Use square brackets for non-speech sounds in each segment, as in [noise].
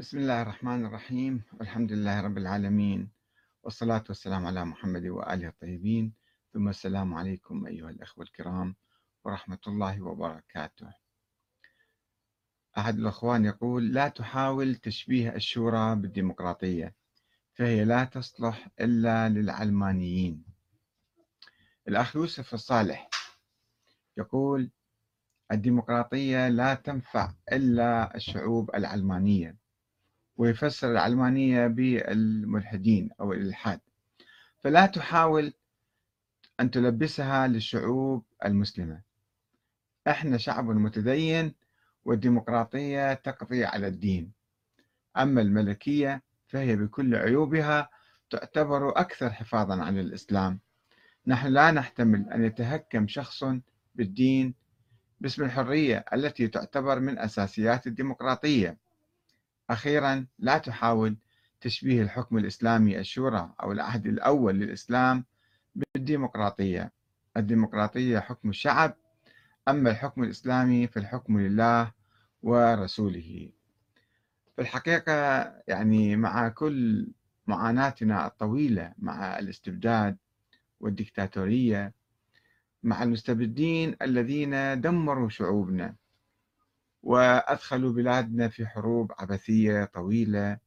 بسم الله الرحمن الرحيم. والحمد لله رب العالمين. والصلاة والسلام على محمد وآله الطيبين. ثم السلام عليكم أيها الأخوة الكرام ورحمة الله وبركاته. أحد الأخوان يقول لا تحاول تشبيه الشورى بالديمقراطية فهي لا تصلح إلا للعلمانيين. الأخ يوسف الصالح يقول الديمقراطية لا تنفع إلا الشعوب العلمانية ويفسر العلمانية بالملحدين أو الإلحاد. فلا تحاول أن تلبسها للشعوب المسلمة. إحنا شعب متدين والديمقراطية تقضي على الدين. أما الملكية فهي بكل عيوبها تعتبر أكثر حفاظا على الإسلام. نحن لا نحتمل أن يتهكم شخص بالدين باسم الحرية التي تعتبر من أساسيات الديمقراطية. أخيرا لا تحاول تشبيه الحكم الإسلامي الشورى أو العهد الأول للإسلام بالديمقراطية. الديمقراطية حكم الشعب أما الحكم الإسلامي فالحكم لله ورسوله. في الحقيقة يعني مع كل معاناتنا الطويلة مع الاستبداد والديكتاتورية مع المستبدين الذين دمروا شعوبنا وأدخلوا بلادنا في حروب عبثية طويلة.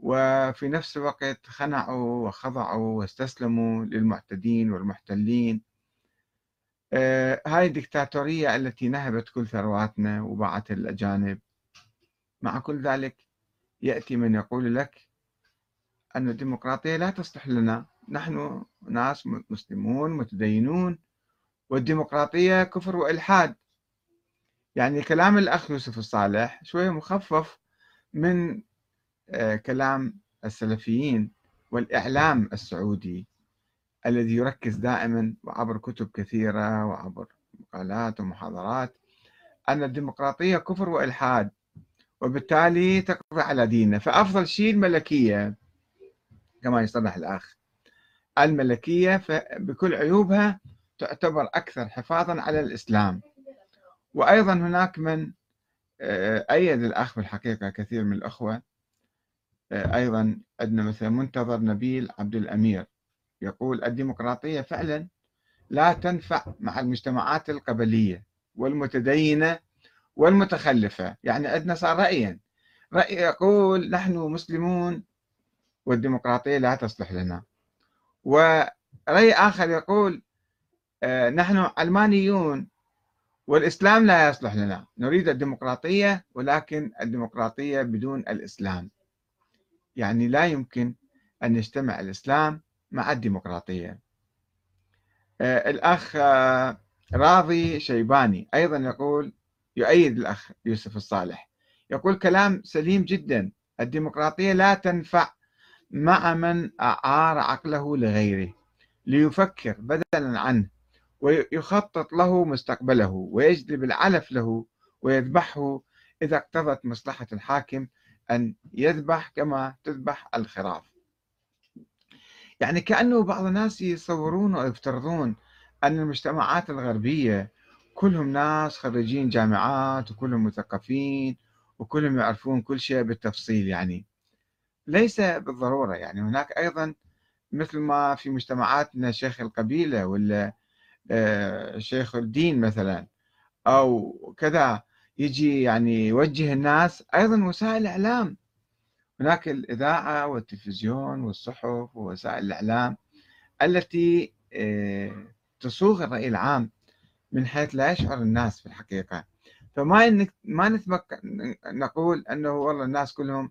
وفي نفس الوقت خنعوا وخضعوا واستسلموا للمعتدين والمحتلين. آه هاي الدكتاتورية التي نهبت كل ثرواتنا وباعت الأجانب. مع كل ذلك يأتي من يقول لك أن الديمقراطية لا تصلح لنا. نحن ناس مسلمون متدينون. والديمقراطية كفر وإلحاد. يعني كلام الأخ يوسف الصالح شوية مخفف من آه، كلام السلفيين والإعلام السعودي الذي يركز دائما وعبر كتب كثيرة وعبر مقالات ومحاضرات أن الديمقراطية كفر وإلحاد وبالتالي تقضي على ديننا فأفضل شيء الملكية كما يصرح الأخ الملكية بكل عيوبها تعتبر أكثر حفاظا على الإسلام. وأيضا هناك من آه، أيد الأخ في الحقيقة كثير من الأخوة آه، أيضا عندنا مثلا منتظر نبيل عبد الأمير. يقول الديمقراطية فعلا لا تنفع مع المجتمعات القبلية والمتدينة والمتخلفة. يعني عندنا صار رأيا. رأي يقول نحن مسلمون والديمقراطية لا تصلح لنا. ورأي آخر يقول آه، نحن علمانيون والإسلام لا يصلح لنا. نريد الديمقراطية ولكن الديمقراطية بدون الإسلام. يعني لا يمكن أن يجتمع الإسلام مع الديمقراطية. آه الأخ آه راضي شيباني أيضا يقول يؤيد الأخ يوسف الصالح يقول كلام سليم جدا. الديمقراطية لا تنفع مع من أعار عقله لغيره ليفكر بدلا عنه. ويخطط له مستقبله ويجلب العلف له ويذبحه إذا اقتضت مصلحة الحاكم أن يذبح كما تذبح الخراف. يعني كأنه بعض الناس يصورون ويفترضون أن المجتمعات الغربية كلهم ناس خريجين جامعات وكلهم مثقفين وكلهم يعرفون كل شيء بالتفصيل يعني. ليس بالضرورة يعني. هناك أيضا مثل ما في مجتمعاتنا شيخ القبيلة ولا شيخ الدين مثلا أو كذا يجي يعني يوجه الناس أيضا وسائل الإعلام. هناك الإذاعة والتلفزيون والصحف ووسائل الإعلام التي آه، تصوغ الرأي العام من حيث لا يشعر الناس في الحقيقة. فما ما نتمك... نقول أنه والله الناس كلهم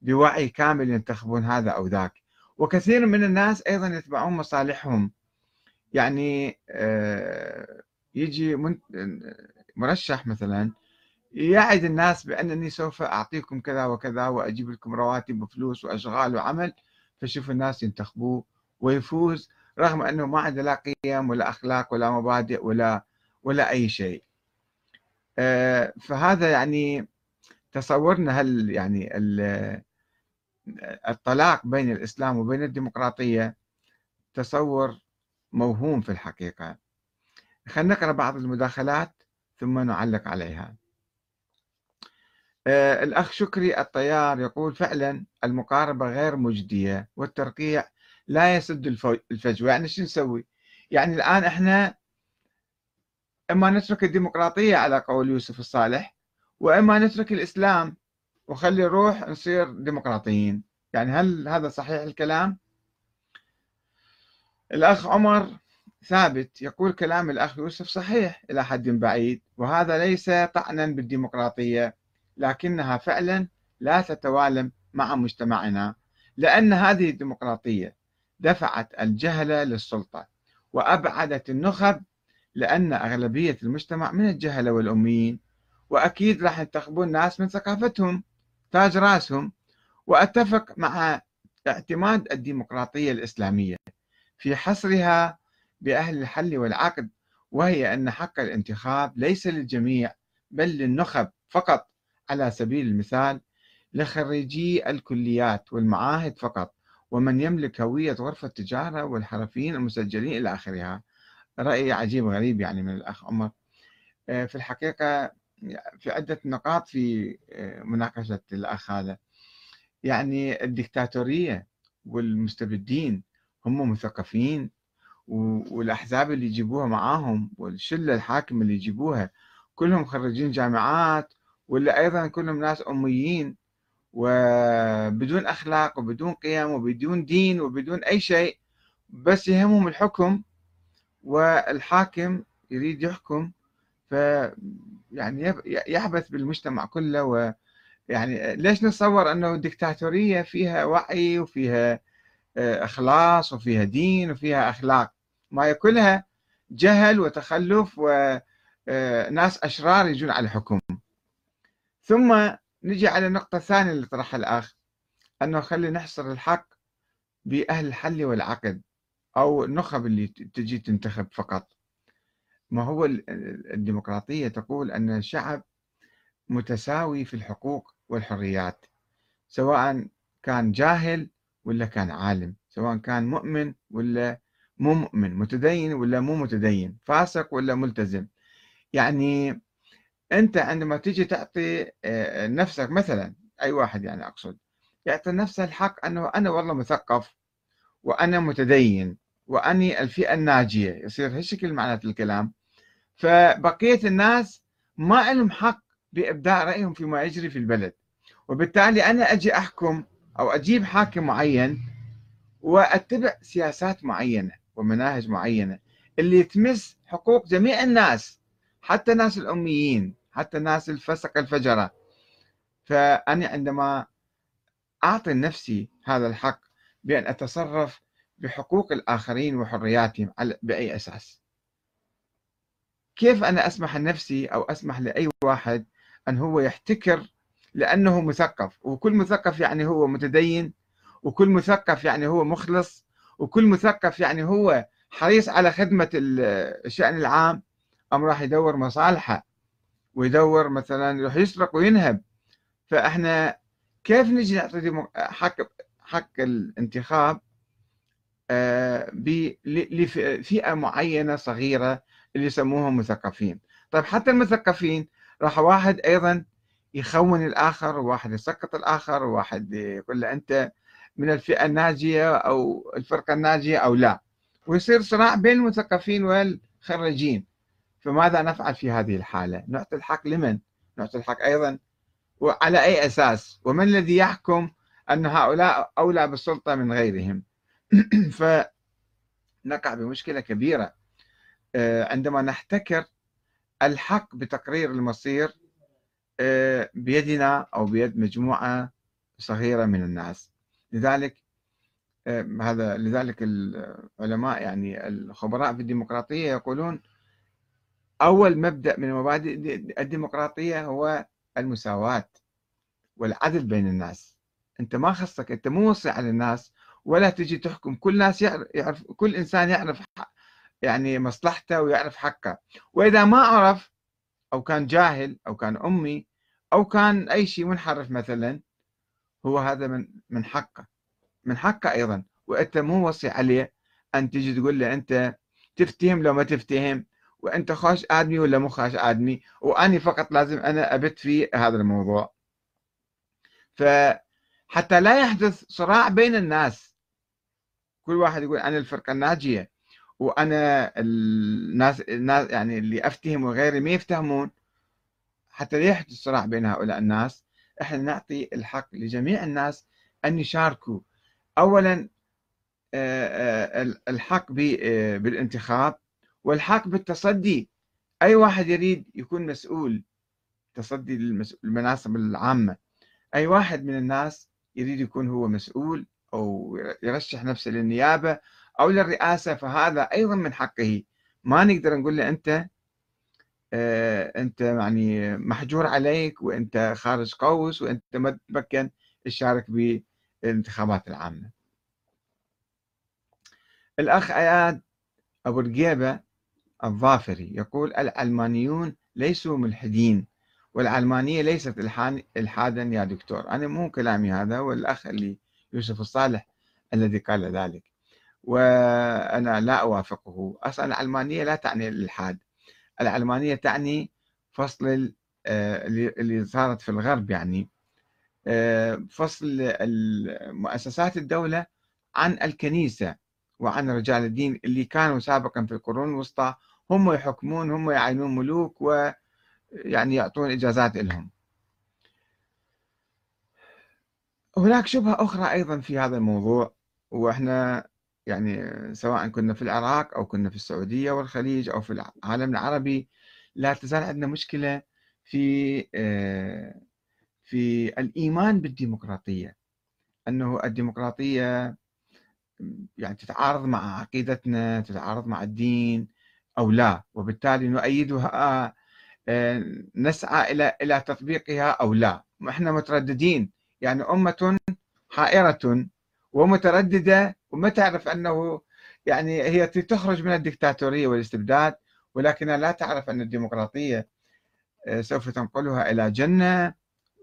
بوعي كامل ينتخبون هذا أو ذاك. وكثير من الناس أيضا يتبعون مصالحهم يعني آه، يجي مرشح مثلا يعد الناس بأنني سوف أعطيكم كذا وكذا وأجيب لكم رواتب وفلوس وأشغال وعمل فشوف الناس ينتخبوه ويفوز رغم أنه ما عنده لا قيم ولا أخلاق ولا مبادئ ولا ولا أي شيء. آه، فهذا يعني تصورنا هل يعني الطلاق بين الإسلام وبين الديمقراطية تصور موهوم في الحقيقة. خلينا نقرأ بعض المداخلات ثم نعلق عليها. آه، الأخ شكري الطيار يقول فعلا المقاربة غير مجدية والترقيع لا يسد الفجوة. يعني شو نسوي؟ يعني الآن إحنا إما نترك الديمقراطية على قول يوسف الصالح وإما نترك الإسلام وخلي نروح نصير ديمقراطيين. يعني هل هذا صحيح الكلام؟ الأخ عمر ثابت يقول كلام الأخ يوسف صحيح إلى حد بعيد وهذا ليس طعنا بالديمقراطية لكنها فعلا لا تتوالم مع مجتمعنا لأن هذه الديمقراطية دفعت الجهلة للسلطة وأبعدت النخب لأن أغلبية المجتمع من الجهلة والأميين وأكيد راح ينتخبون ناس من ثقافتهم تاج رأسهم وأتفق مع اعتماد الديمقراطية الإسلامية. في حصرها بأهل الحل والعقد وهي أن حق الانتخاب ليس للجميع بل للنخب فقط. على سبيل المثال لخريجي الكليات والمعاهد فقط ومن يملك هوية غرفة التجارة والحرفيين المسجلين إلى آخرها. رأي عجيب غريب يعني من الأخ عمر. آه، في الحقيقة في عدة نقاط في آه، مناقشة الأخ هذا. يعني الدكتاتورية والمستبدين هم مثقفين والأحزاب اللي يجيبوها معاهم والشلة الحاكمة اللي يجيبوها كلهم خريجين جامعات ولا أيضا كلهم ناس أميين وبدون أخلاق وبدون قيم وبدون دين وبدون أي شيء بس يهمهم الحكم والحاكم يريد يحكم ف يعني يحبث بالمجتمع كله و يعني ليش نتصور إنه الدكتاتوريه فيها وعي وفيها إخلاص وفيها دين وفيها أخلاق. ما كلها جهل وتخلف وناس آه، أشرار يجون على الحكم. ثم نجي على النقطة الثانية اللي طرحها الأخ أنه خلي نحصر الحق بأهل الحل والعقد أو النخب اللي تجي تنتخب فقط. ما هو الديمقراطية تقول أن الشعب متساوي في الحقوق والحريات سواء كان جاهل ولا كان عالم سواء كان مؤمن ولا مو مؤمن متدين ولا مو متدين فاسق ولا ملتزم. يعني أنت عندما تيجي تعطي آه، نفسك مثلا أي واحد يعني أقصد يعطي نفسه الحق أنه أنا والله مثقف وأنا متدين وأني الفئة الناجية يصير هالشكل معنات الكلام. فبقية الناس ما لهم حق بإبداء رأيهم فيما يجري في البلد. وبالتالي أنا أجي أحكم أو أجيب حاكم معين وأتبع سياسات معينة ومناهج معينة. اللي تمس حقوق جميع الناس حتى الناس الأميين حتى الناس الفسق الفجرة. فأنا عندما أعطي نفسي هذا الحق بأن أتصرف بحقوق الآخرين وحرياتهم بأي أساس؟ كيف أنا أسمح لنفسي أو أسمح لأي واحد أن هو يحتكر لأنه مثقف. وكل مثقف يعني هو متدين وكل مثقف يعني هو مخلص وكل مثقف يعني هو حريص على خدمة الشأن العام. أم راح يدور مصالحه ويدور مثلا يروح يسرق وينهب. فإحنا كيف نجي نعطي حق حق الانتخاب؟ آه، لفئة معينة صغيرة اللي يسموهم مثقفين. طيب حتى المثقفين راح واحد أيضا يخون الآخر وواحد يسقط الآخر وواحد يقول له أنت من الفئة الناجية أو الفرقة الناجية أو لا. ويصير صراع بين المثقفين والخريجين فماذا نفعل في هذه الحالة؟ نعطي الحق لمن؟ نعطي الحق أيضا. وعلى أي أساس؟ ومن الذي يحكم أن هؤلاء أولى بالسلطة من غيرهم؟ [clears throat] فنقع بمشكلة كبيرة. آه، عندما نحتكر الحق بتقرير المصير بيدنا أو بيد مجموعة صغيرة من الناس. لذلك آه، هذا لذلك العلماء يعني الخبراء في الديمقراطية يقولون أول مبدأ من مبادئ الديمقراطية هو المساواة والعدل بين الناس. أنت ما خصك أنت مو وصي على الناس ولا تجي تحكم. كل ناس يعرف كل إنسان يعرف يعني مصلحته ويعرف حقه. وإذا ما عرف أو كان جاهل أو كان أمي أو كان أي شيء منحرف مثلا هو هذا من من حقه. من حقه أيضا. وأنت مو وصي عليه أن تجي تقول له أنت تفتهم لو ما تفتهم وأنت خاش آدمي ولا مو خاش آدمي وأني فقط لازم أنا أبت في هذا الموضوع. فحتى لا يحدث صراع بين الناس. كل واحد يقول أنا الفرقة الناجية وأنا الناس, الناس يعني اللي أفتهم وغيري ما يفتهمون. حتى لا يحدث صراع بين هؤلاء الناس إحنا نعطي الحق لجميع الناس أن يشاركوا. أولا الحق بالانتخاب والحق بالتصدي. أي واحد يريد يكون مسؤول تصدي للمناصب العامة. أي واحد من الناس يريد يكون هو مسؤول أو يرشح نفسه للنيابة أو للرئاسة فهذا أيضا من حقه. ما نقدر نقول له أنت آه، أنت يعني محجور عليك وأنت خارج قوس وأنت ما تمكن تشارك بالانتخابات العامة. الأخ أياد أبو رقيبة الظافري يقول العلمانيون ليسوا ملحدين والعلمانية ليست إلحادا يا دكتور. أنا مو كلامي هذا والأخ اللي يوسف الصالح الذي قال ذلك. وأنا لا أوافقه. أصلا العلمانية لا تعني الإلحاد. العلمانية تعني فصل آه، اللي صارت في الغرب يعني. آه، فصل مؤسسات الدولة عن الكنيسة وعن رجال الدين اللي كانوا سابقا في القرون الوسطى. هم يحكمون هم يعينون ملوك ويعني يعطون إجازات لهم هناك شبهة أخرى أيضا في هذا الموضوع وإحنا يعني سواء كنا في العراق أو كنا في السعودية والخليج أو في العالم العربي لا تزال عندنا مشكلة في آه، في الإيمان بالديمقراطية. أنه الديمقراطية يعني تتعارض مع عقيدتنا تتعارض مع الدين أو لا وبالتالي نؤيدها آه، نسعى إلى إلى تطبيقها أو لا. إحنا مترددين. يعني أمة حائرة ومترددة وما تعرف أنه يعني هي تخرج من الدكتاتورية والاستبداد ولكنها لا تعرف أن الديمقراطية آه، سوف تنقلها إلى جنة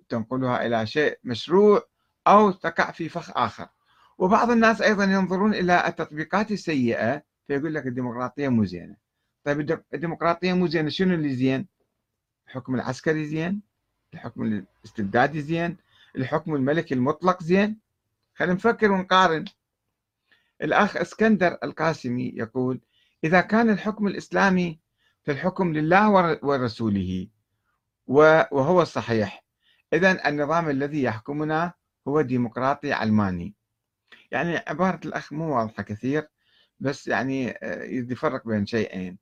تنقلها إلى شيء مشروع أو تقع في فخ آخر. وبعض الناس أيضا ينظرون إلى التطبيقات السيئة فيقول لك الديمقراطية مو زينة. طيب الديمقراطية مو زينة شنو اللي زين؟ الحكم العسكري زين الحكم الاستبدادي زين الحكم الملكي المطلق زين. خلينا نفكر ونقارن. الأخ إسكندر القاسمي يقول إذا كان الحكم الإسلامي فالحكم لله ورسوله وهو الصحيح إذا النظام الذي يحكمنا هو ديمقراطي علماني. يعني عبارة الأخ مو واضحة كثير بس يعني آه، يفرق بين شيئين.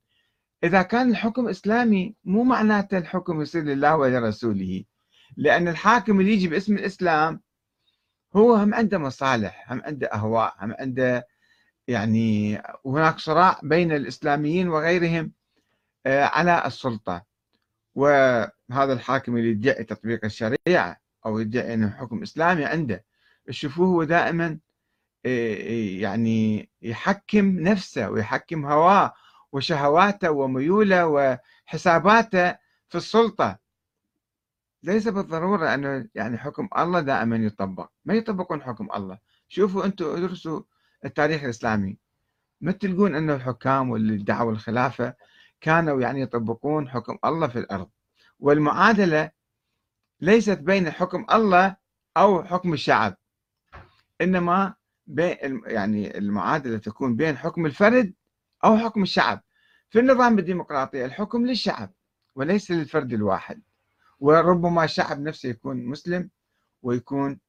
إذا كان الحكم إسلامي مو معناته الحكم يصير لله ولرسوله لأن الحاكم اللي يجي باسم الإسلام هو هم عنده مصالح هم عنده أهواء هم عنده يعني هناك صراع بين الإسلاميين وغيرهم آه، على السلطة. وهذا الحاكم اللي يدعي تطبيق الشريعة أو يدعي أنه حكم إسلامي عنده تشوفوه هو دائما آه، يعني يحكم نفسه ويحكم هواه وشهواته وميوله وحساباته في السلطة. ليس بالضرورة أنه يعني حكم الله دائما يطبق. ما يطبقون حكم الله؟ شوفوا أنتم ادرسوا التاريخ الإسلامي. ما تلقون أنه الحكام واللي الخلافة كانوا يعني يطبقون حكم الله في الأرض؟ والمعادلة ليست بين حكم الله أو حكم الشعب. إنما بين يعني المعادلة تكون بين حكم الفرد أو حكم الشعب. في النظام الديمقراطي الحكم للشعب وليس للفرد الواحد. وربما الشعب نفسه يكون مسلم ويكون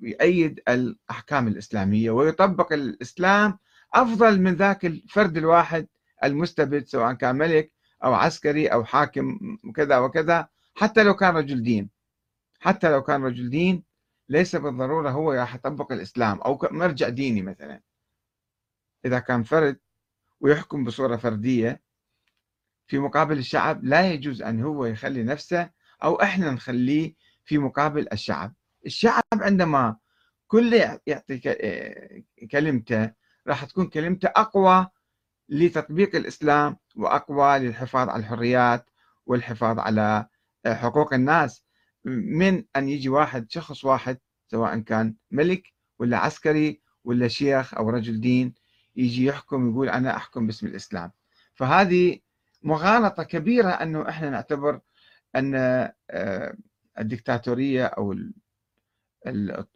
يؤيد الأحكام الإسلامية ويطبق الإسلام أفضل من ذاك الفرد الواحد المستبد سواء كان ملك أو عسكري أو حاكم كذا وكذا حتى لو كان رجل دين. حتى لو كان رجل دين ليس بالضرورة هو راح يطبق الإسلام أو مرجع ديني مثلا. إذا كان فرد ويحكم بصورة فردية في مقابل الشعب لا يجوز أن هو يخلي نفسه أو إحنا نخليه في مقابل الشعب. الشعب عندما كل يعطي كلمته راح تكون كلمته أقوى لتطبيق الإسلام وأقوى للحفاظ على الحريات والحفاظ على حقوق الناس. من أن يجي واحد شخص واحد سواء كان ملك ولا عسكري ولا شيخ أو رجل دين يجي يحكم يقول أنا أحكم باسم الإسلام. فهذه مغالطة كبيرة أنه إحنا نعتبر أن آه، الدكتاتورية أو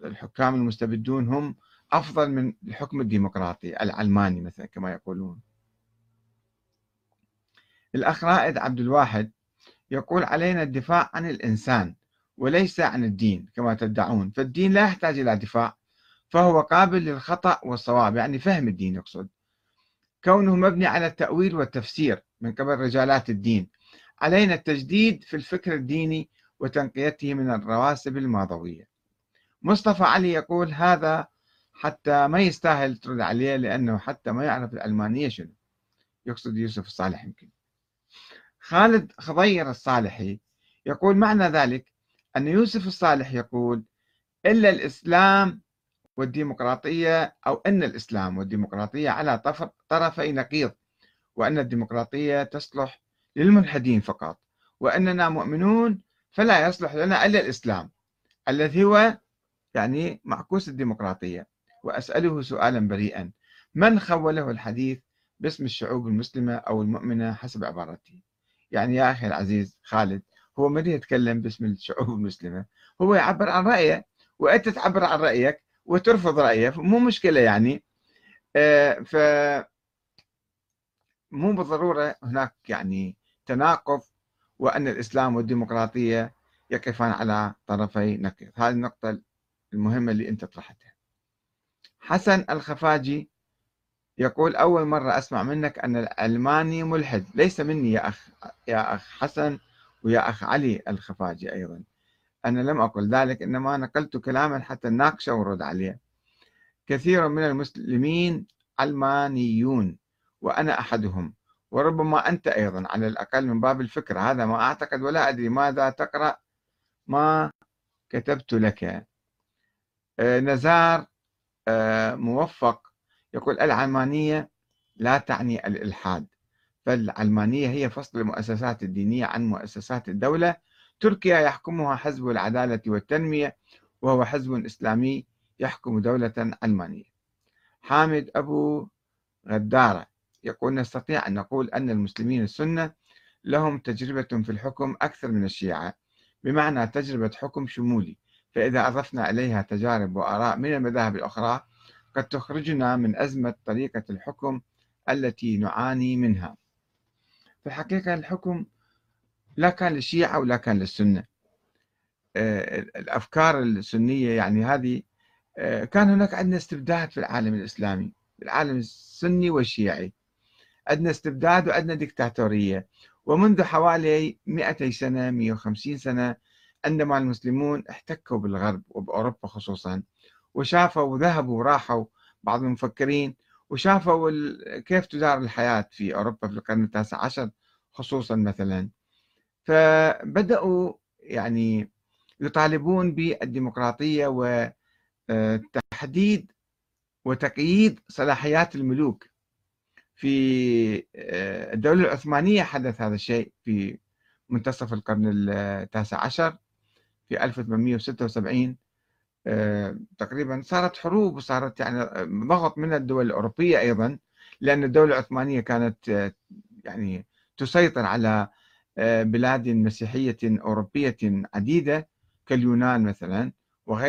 الحكام المستبدون هم أفضل من الحكم الديمقراطي العلماني مثلا كما يقولون. الأخ رائد عبد الواحد يقول علينا الدفاع عن الإنسان وليس عن الدين كما تدعون فالدين لا يحتاج إلى دفاع فهو قابل للخطأ والصواب يعني فهم الدين يقصد. كونه مبني على التأويل والتفسير من قبل رجالات الدين. علينا التجديد في الفكر الديني وتنقيته من الرواسب الماضوية. مصطفى علي يقول هذا حتى ما يستاهل ترد عليه لأنه حتى ما يعرف العلمانية شنو. يقصد يوسف الصالح يمكن. خالد خضير الصالحي يقول معنى ذلك أن يوسف الصالح يقول إلا الإسلام والديمقراطية أو أن الإسلام والديمقراطية على طرفي نقيض. وأن الديمقراطية تصلح للملحدين فقط وأننا مؤمنون فلا يصلح لنا إلا الإسلام الذي هو يعني معكوس الديمقراطية. وأسأله سؤالا بريئا من خوله الحديث باسم الشعوب المسلمة أو المؤمنة حسب عبارته يعني يا أخي العزيز خالد هو من يتكلم باسم الشعوب المسلمة؟ هو يعبر عن رأيه وأنت تعبر عن رأيك وترفض رأيه مو مشكلة يعني. آه، ف مو بالضرورة هناك يعني تناقض وأن الإسلام والديمقراطية يقفان على طرفي نقيض. هذه النقطة المهمة اللي أنت طرحتها. حسن الخفاجي يقول أول مرة أسمع منك أن العلماني ملحد. ليس مني يا أخ يا أخ حسن ويا أخ علي الخفاجي أيضا. أنا لم أقل ذلك إنما نقلت كلاما حتى نناقشه ورد عليه كثير من المسلمين علمانيون وأنا أحدهم. وربما أنت أيضا على الأقل من باب الفكرة هذا ما أعتقد ولا أدري ماذا تقرأ ما كتبت لك. آه، نزار آه، موفق يقول العلمانية لا تعني الإلحاد فالعلمانية هي فصل المؤسسات الدينية عن مؤسسات الدولة. تركيا يحكمها حزب العدالة والتنمية وهو حزب إسلامي يحكم دولة علمانية. حامد أبو غدارة يقول نستطيع أن نقول أن المسلمين السنة لهم تجربة في الحكم أكثر من الشيعة بمعنى تجربة حكم شمولي. فإذا أضفنا إليها تجارب وآراء من المذاهب الأخرى قد تخرجنا من أزمة طريقة الحكم التي نعاني منها. في الحقيقة الحكم لا كان للشيعة ولا كان للسنة. آه، الأفكار السنية يعني هذه آه، كان هناك عندنا استبداد في العالم الإسلامي العالم السني والشيعي. عندنا استبداد وعندنا دكتاتورية ومنذ حوالي 200 سنة 150 سنة عندما المسلمون احتكوا بالغرب وبأوروبا خصوصا وشافوا وذهبوا وراحوا بعض المفكرين وشافوا كيف تدار الحياة في أوروبا في القرن التاسع عشر خصوصا مثلا. فبدأوا يعني يطالبون بالديمقراطية وتحديد وتقييد صلاحيات الملوك. في آه، الدولة العثمانية حدث هذا الشيء في منتصف القرن التاسع عشر في 1876 آه، تقريبا صارت حروب وصارت يعني ضغط من الدول الأوروبية أيضا لأن الدولة العثمانية كانت آه، يعني تسيطر على بلاد مسيحية أوروبية عديدة كاليونان مثلا وغير